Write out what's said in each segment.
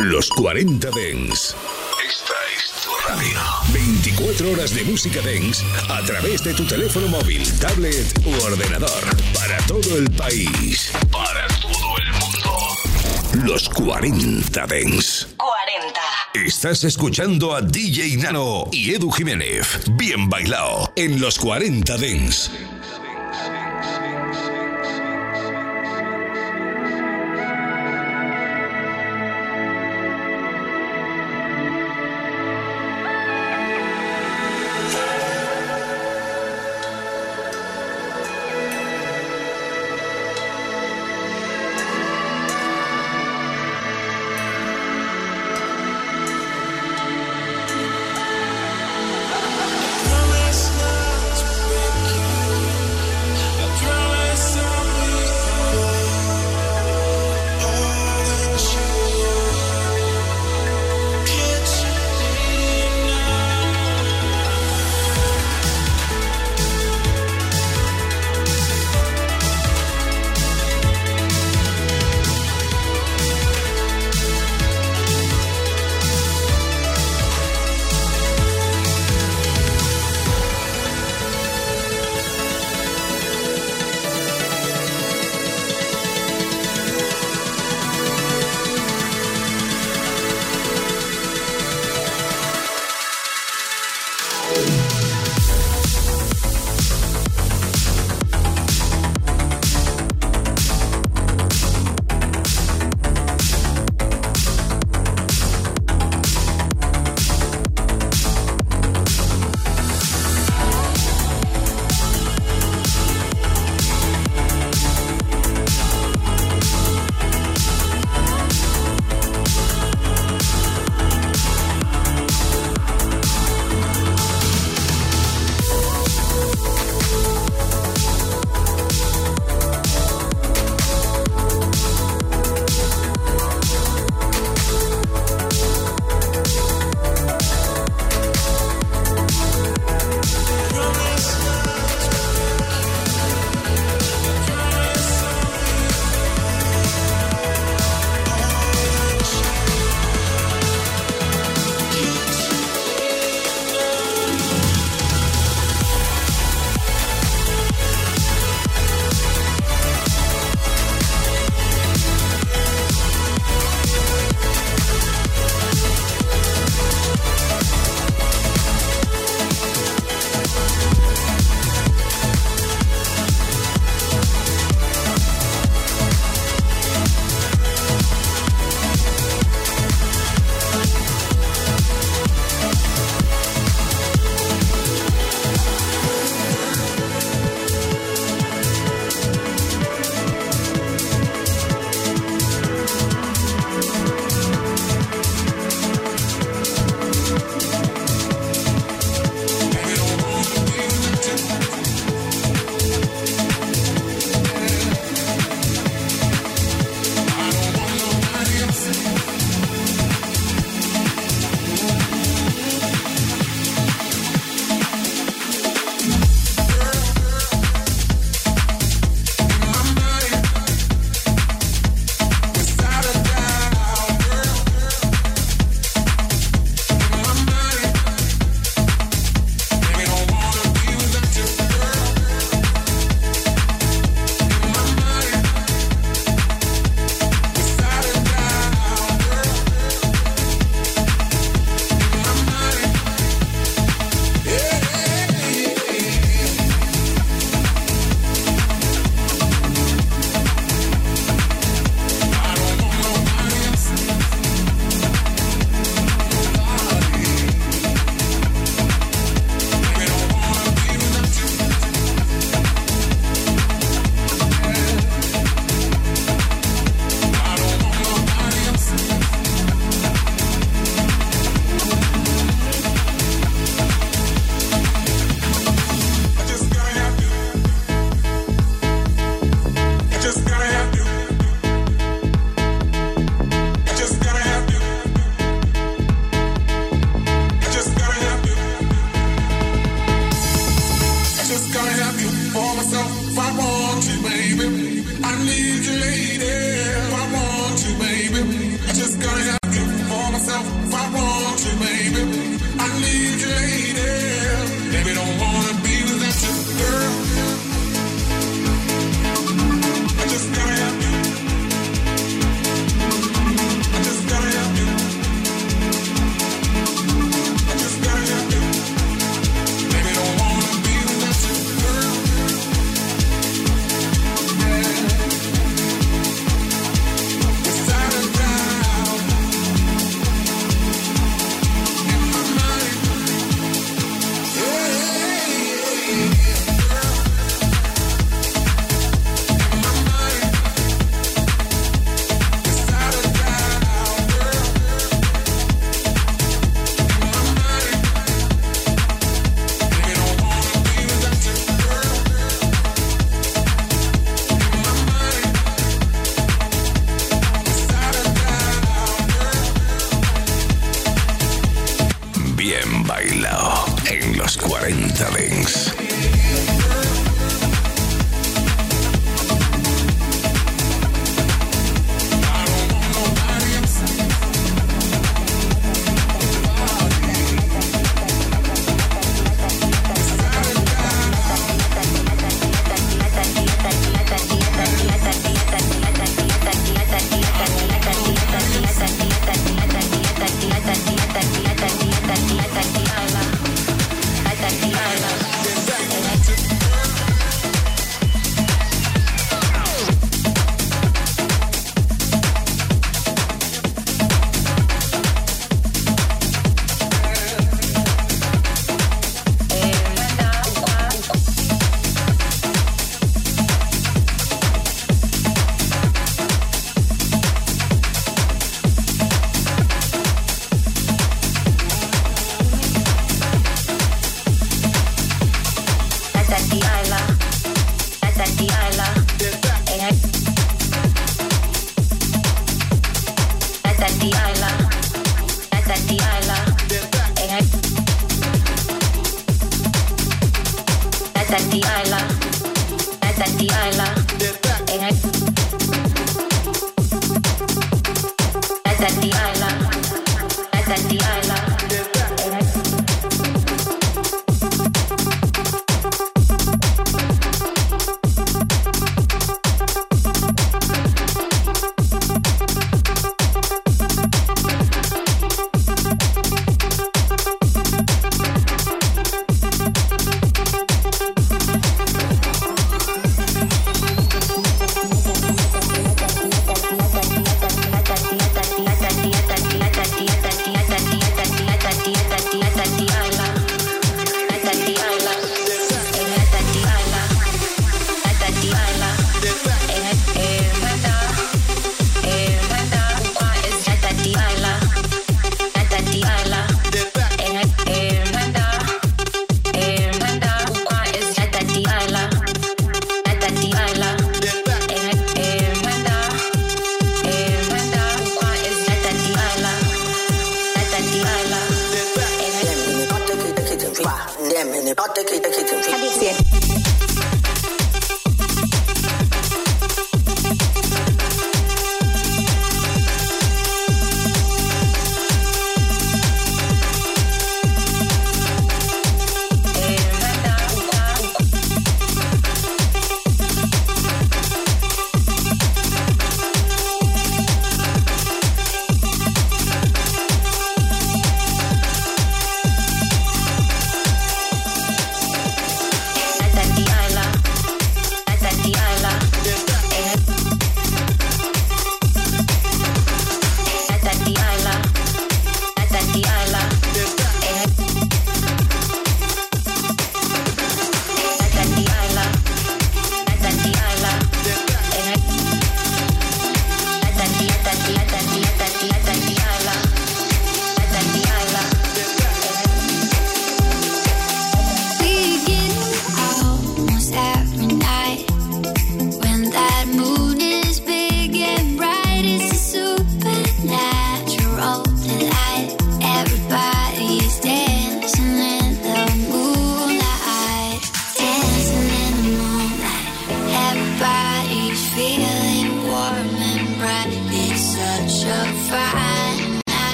Los 40 Dens. Esta es tu radio. 24 horas de música Dens a través de tu teléfono móvil, tablet u ordenador. Para todo el país. Para todo el mundo. Los 40 Dens. 40. Estás escuchando a DJ Nano y Edu Jiménez. Bien bailado en los 40 Dens.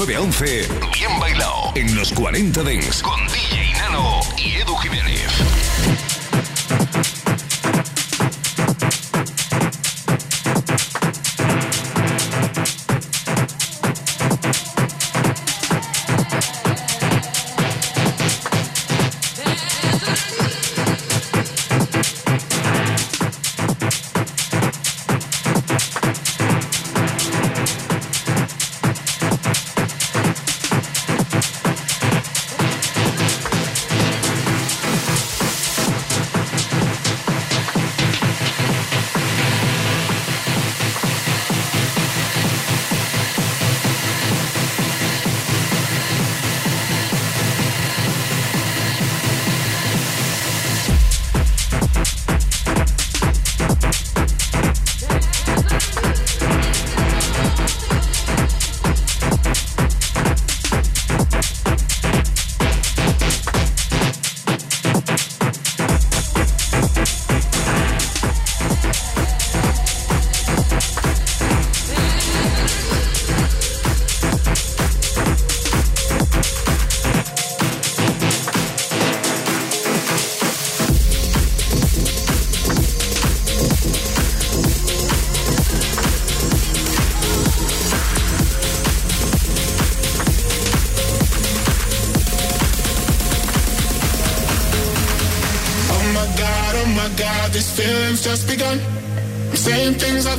9 a 11, bien bailado en los 40 Dents. Con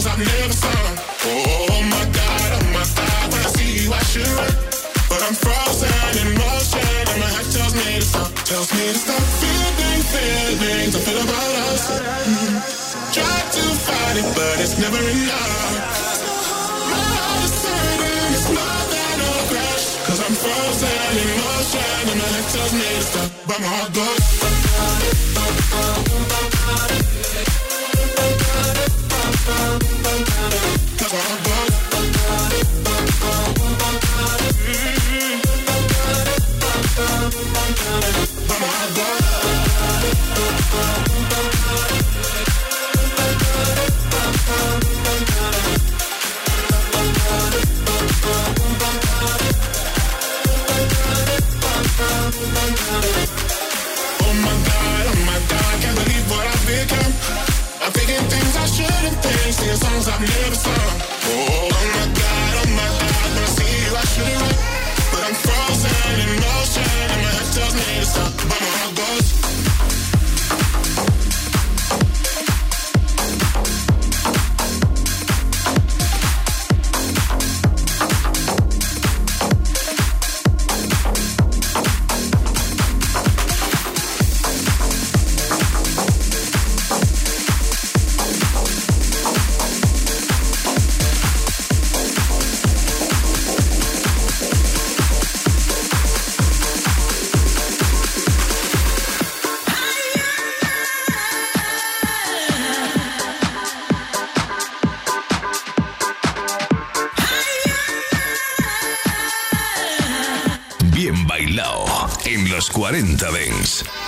songs I never saw. 40 Dens.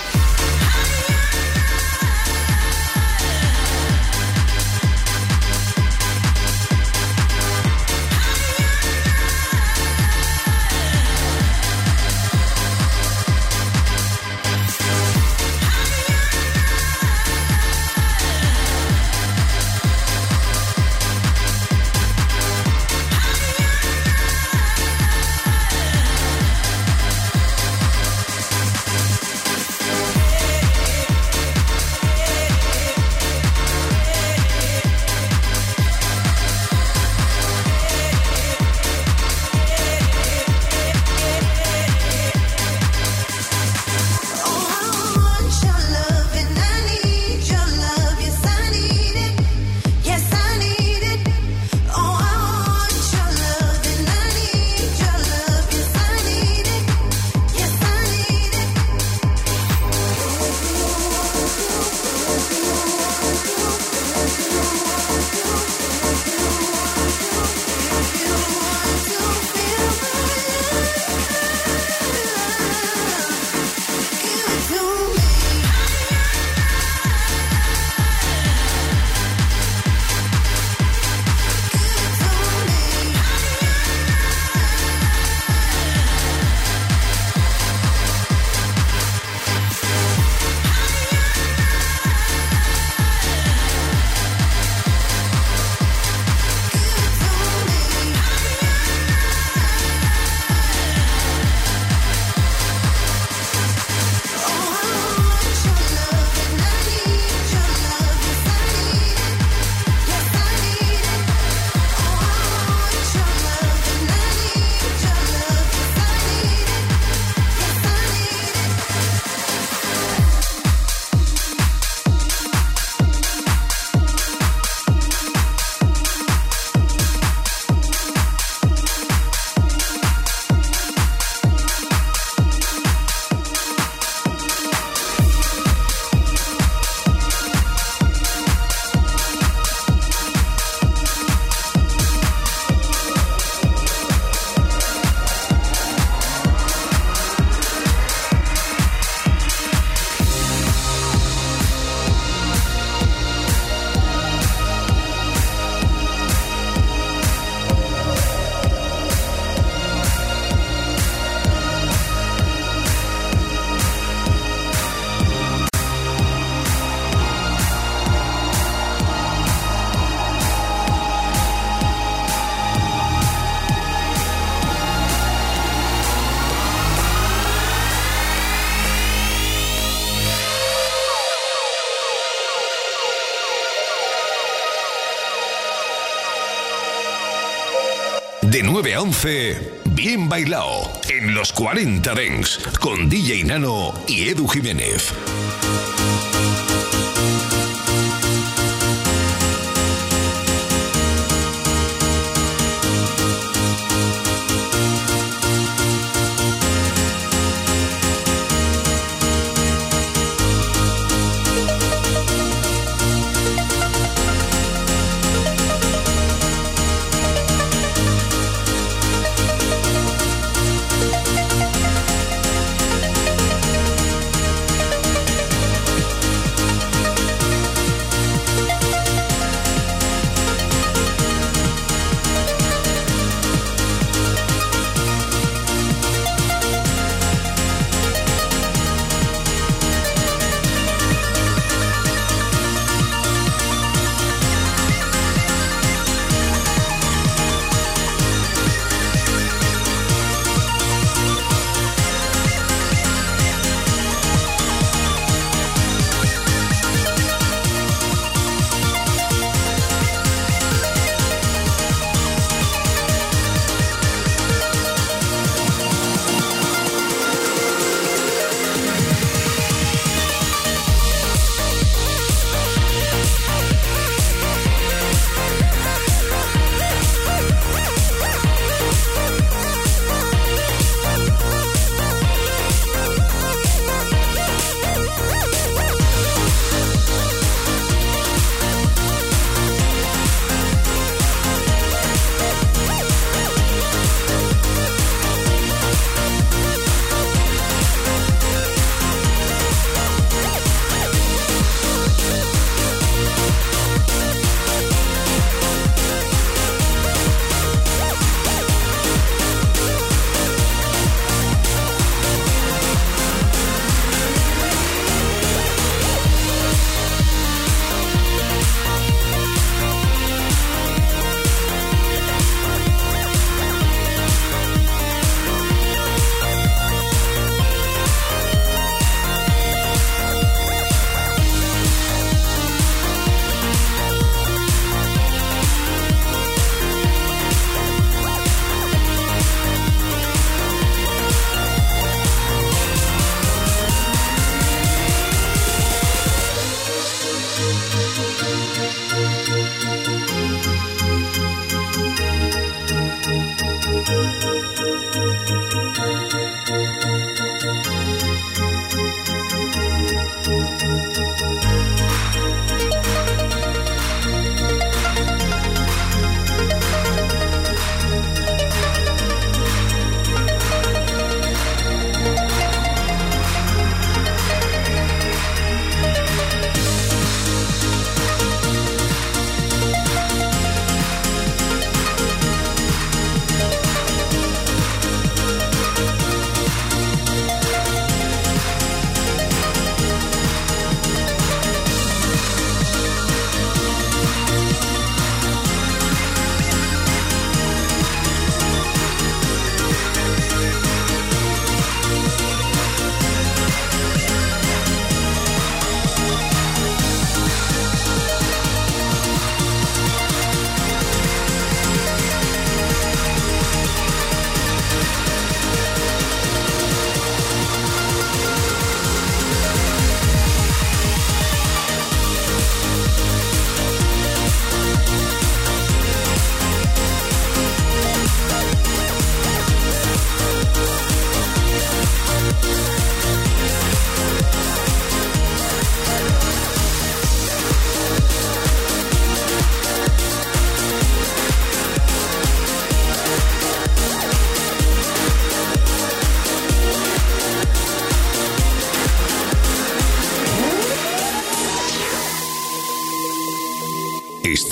9 a 11, bien bailado en los 40 Dents con DJ Nano y Edu Jiménez.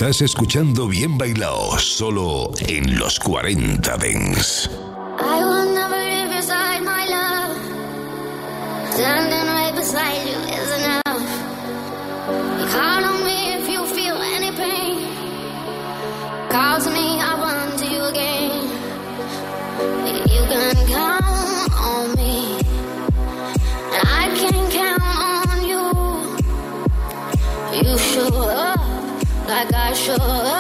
Estás escuchando Bien Bailao solo en los 40 Dents. I will never leave beside my love. Standing right beside you is enough. Call on me if you feel any pain. Call me, I'll sure.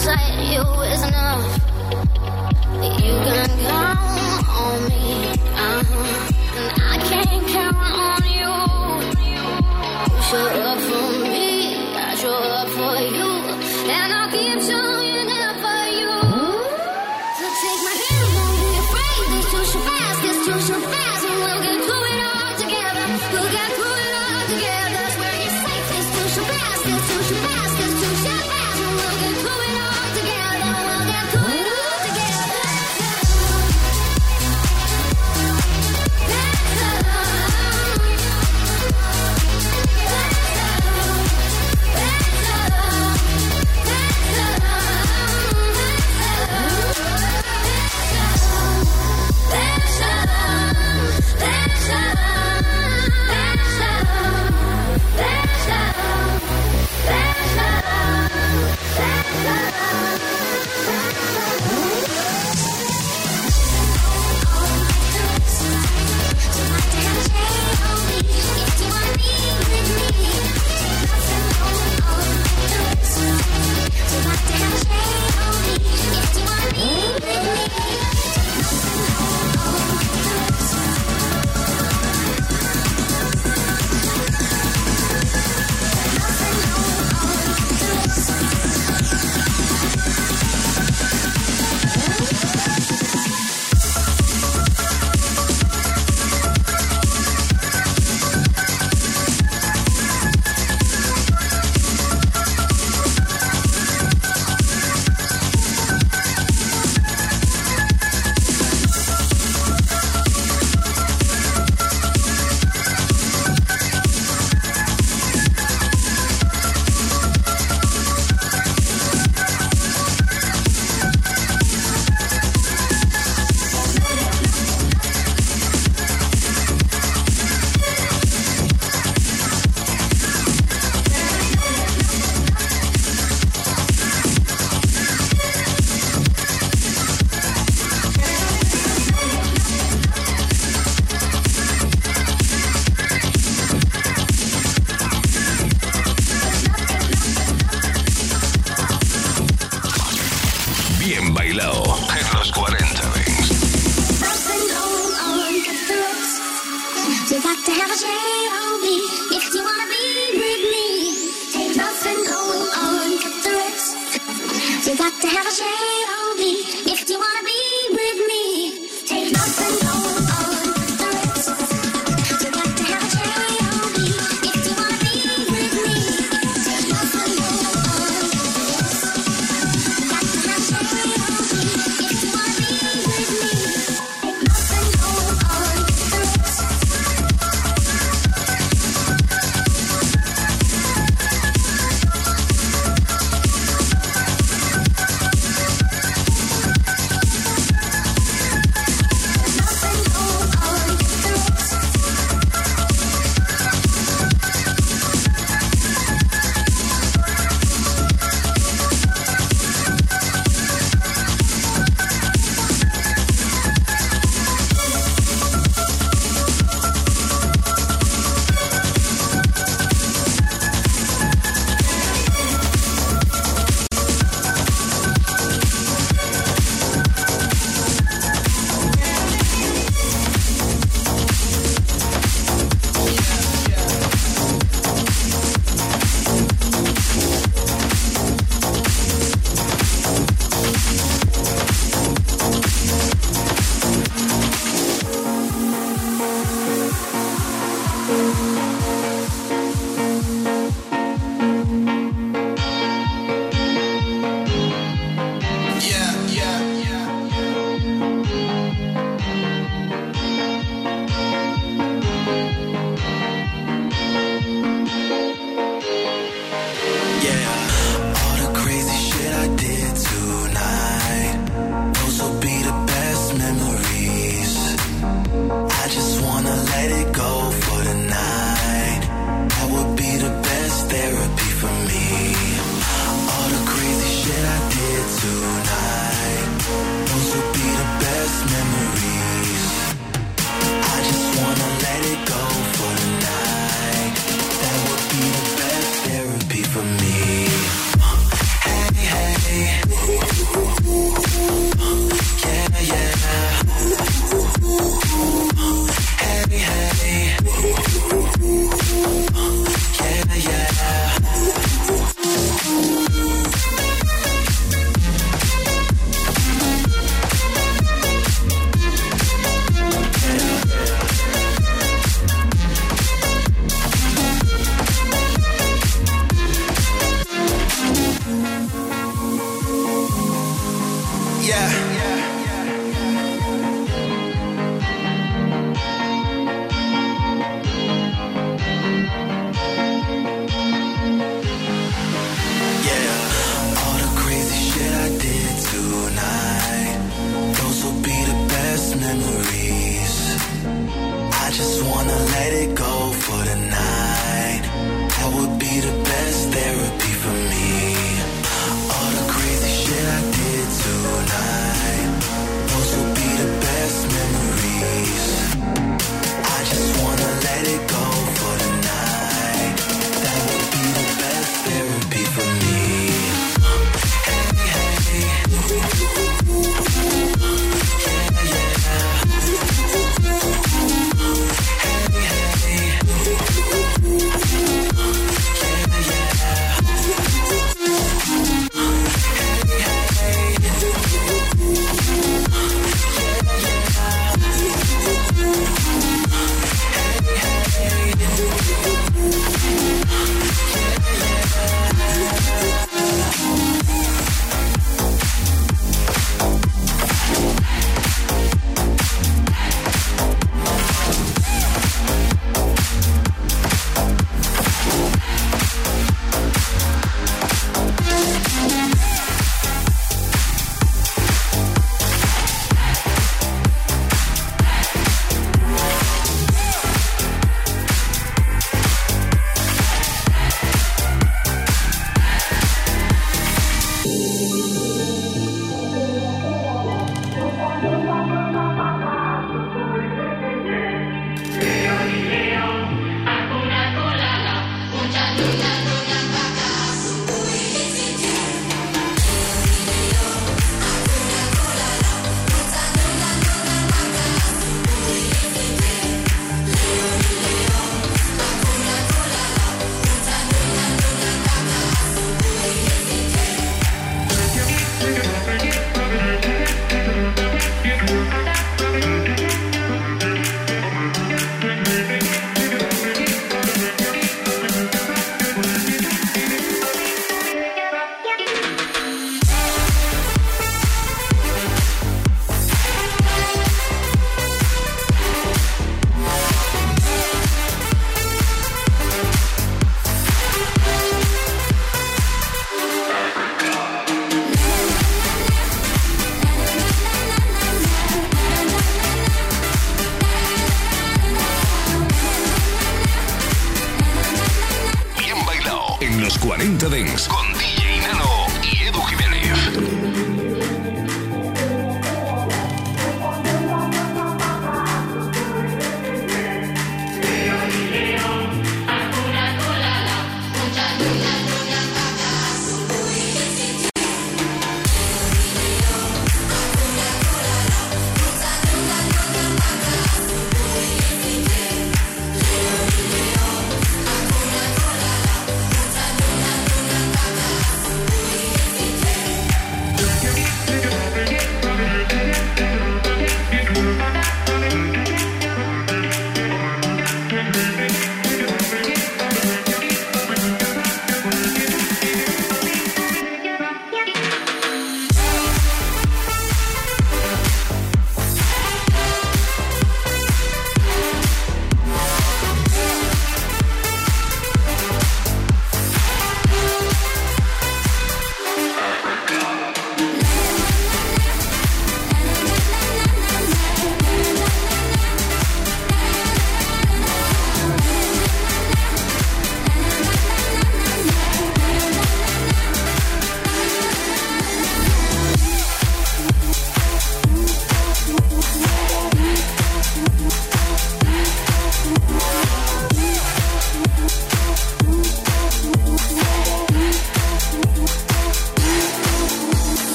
inside you is enough. You can count on me, uh-huh. and I can count on you. Shut up for me.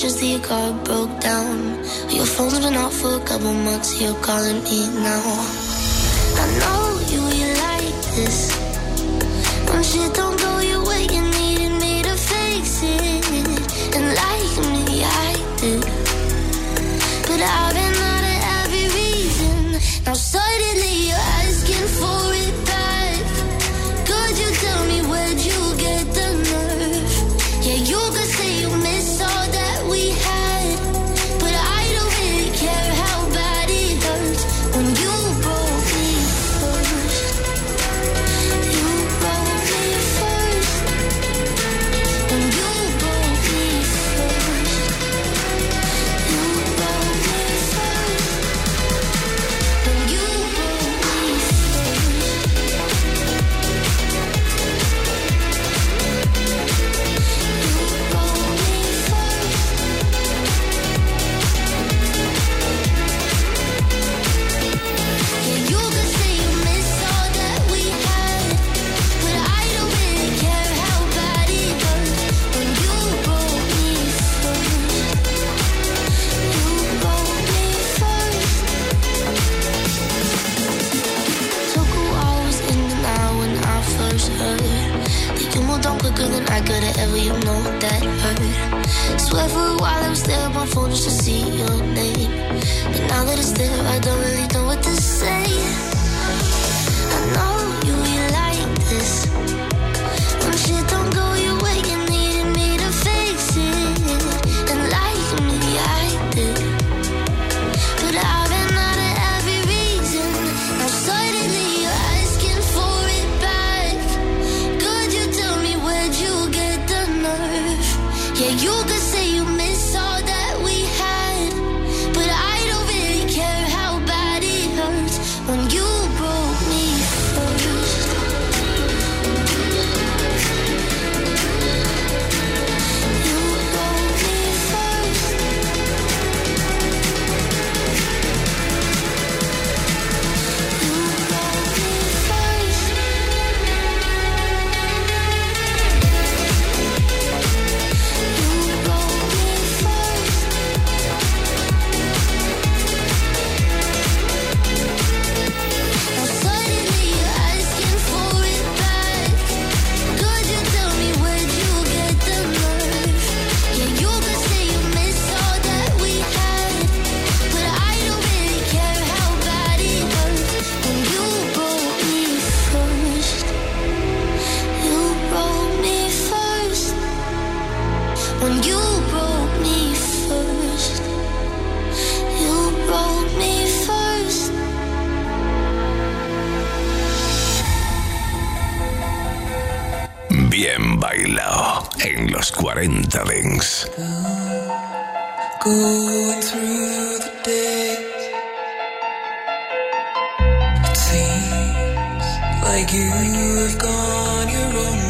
Just that your car broke down. Your phone's been off for a couple months, you're calling me now. Bien bailado en los 40 Dings. You have gone your own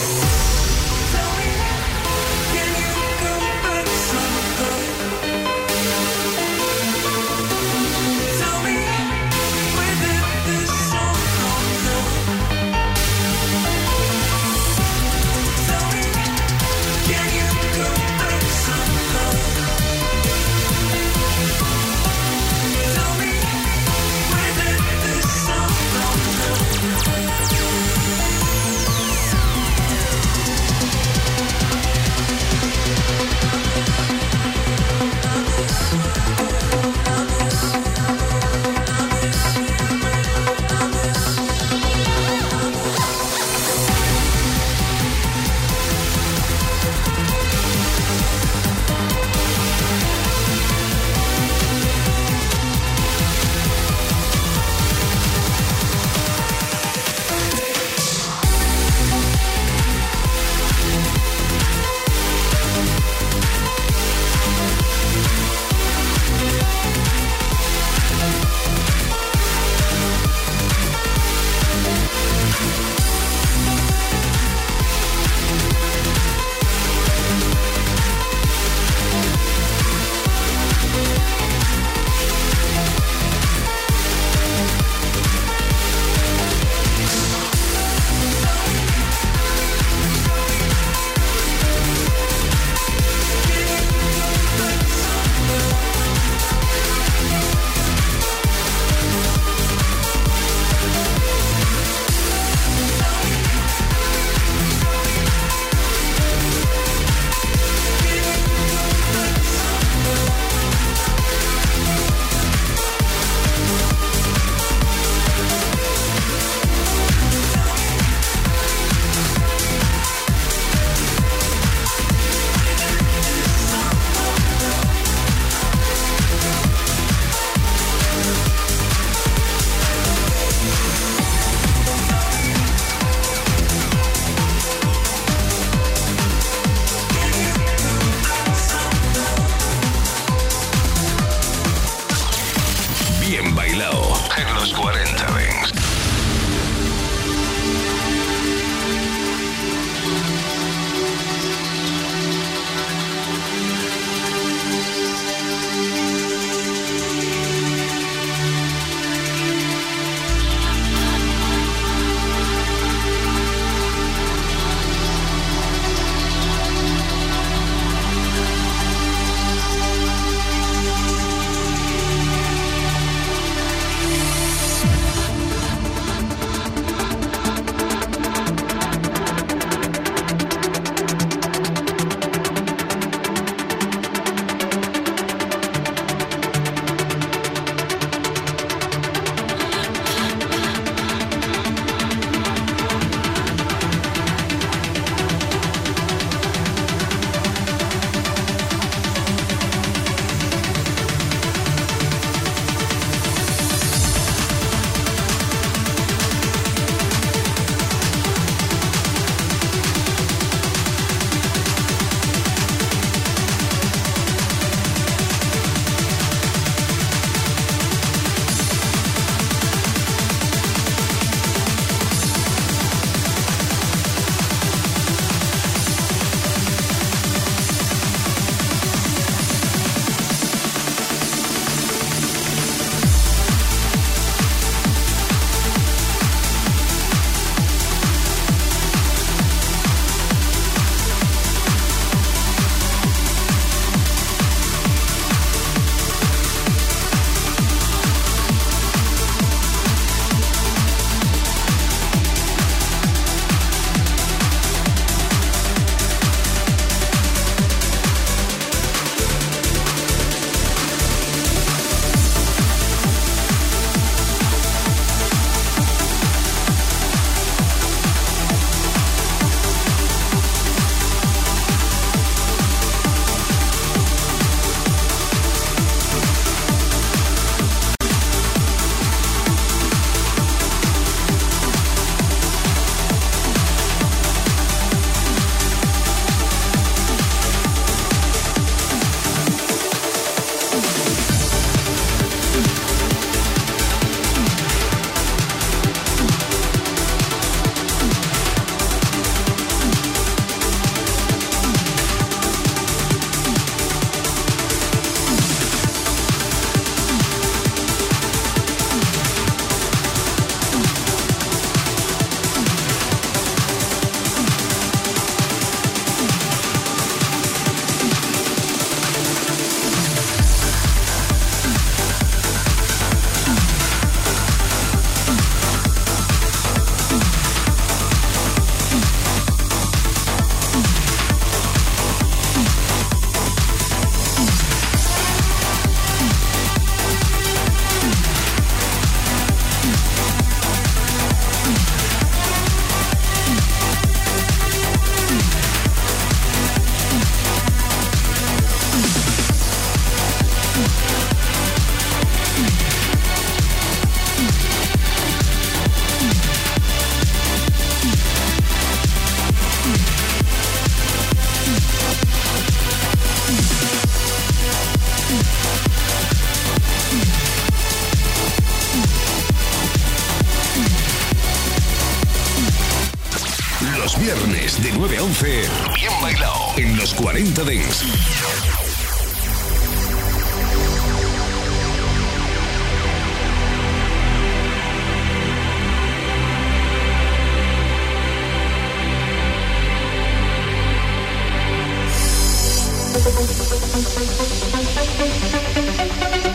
フフフ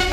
フ。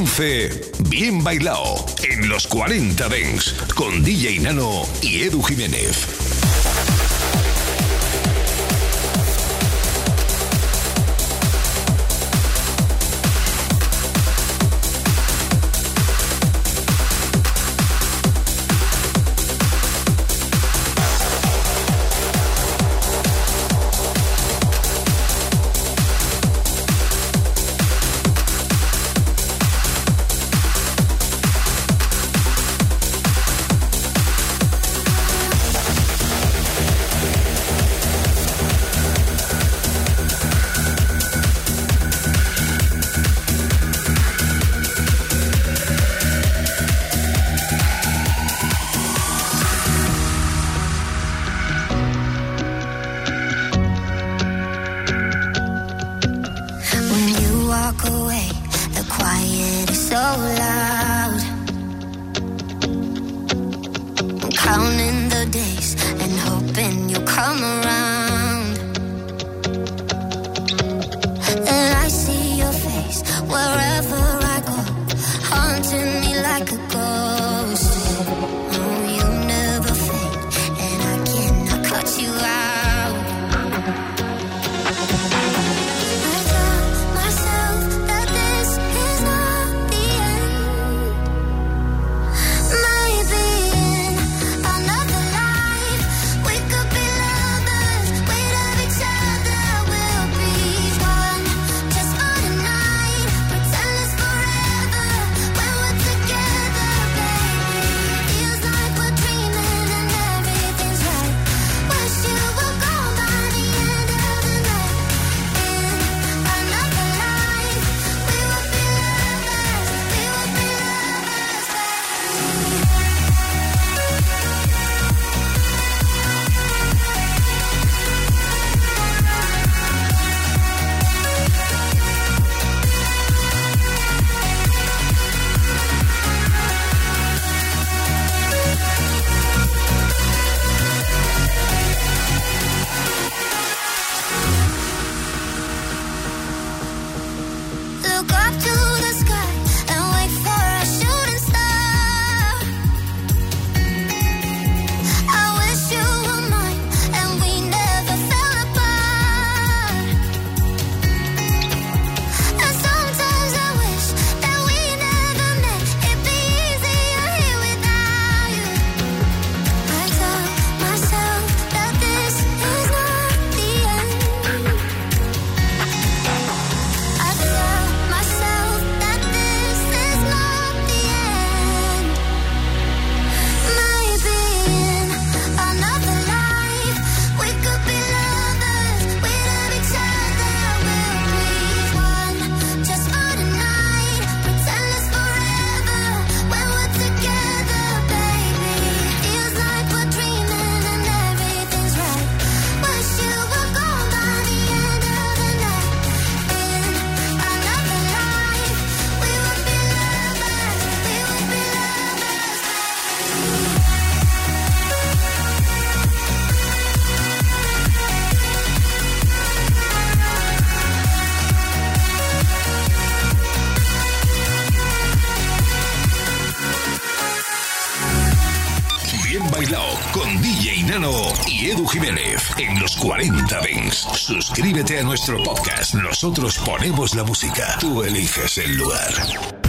11, Bien Bailao, en los 40 Dengs, con DJ Nano y Edu Jiménez. walk away. The quiet is so loud. I'm counting the days and hoping you'll come around. Suscríbete a nuestro podcast. Nosotros ponemos la música. Tú eliges el lugar.